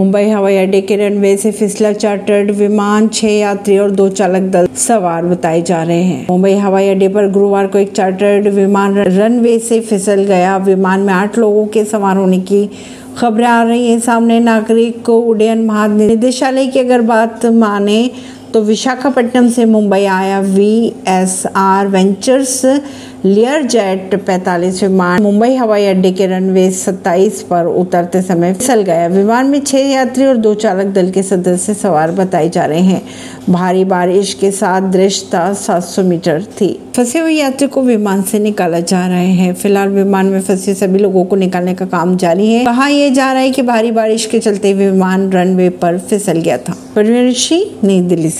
मुंबई हवाई अड्डे के रनवे से फिसला चार्टर्ड विमान, छह यात्री और दो चालक दल सवार बताए जा रहे हैं। मुंबई हवाई अड्डे पर गुरुवार को एक चार्टर्ड विमान रनवे से फिसल गया। विमान में आठ लोगों के सवार होने की खबरें आ रही हैं। सामने नागरिक को उड्डयन महानिदेशालय की अगर बात माने तो विशाखापट्टनम से मुंबई आया V S R ventures Learjet 45 विमान मुंबई हवाई अड्डे के रनवे 27 पर उतरते समय फिसल गया। विमान में छह यात्री और दो चालक दल के सदस्य सवार बताए जा रहे हैं। भारी बारिश के साथ दृश्यता 700 मीटर थी। फंसे हुए यात्री को विमान से निकाला जा रहे हैं। फ़िलहाल विमान में फंसे सभी लोगों को निकालने का काम जारी है। कहा यह जा रहा है की भारी बारिश के चलते विमान रनवे पर फिसल गया था। परवीन नई दिल्ली से।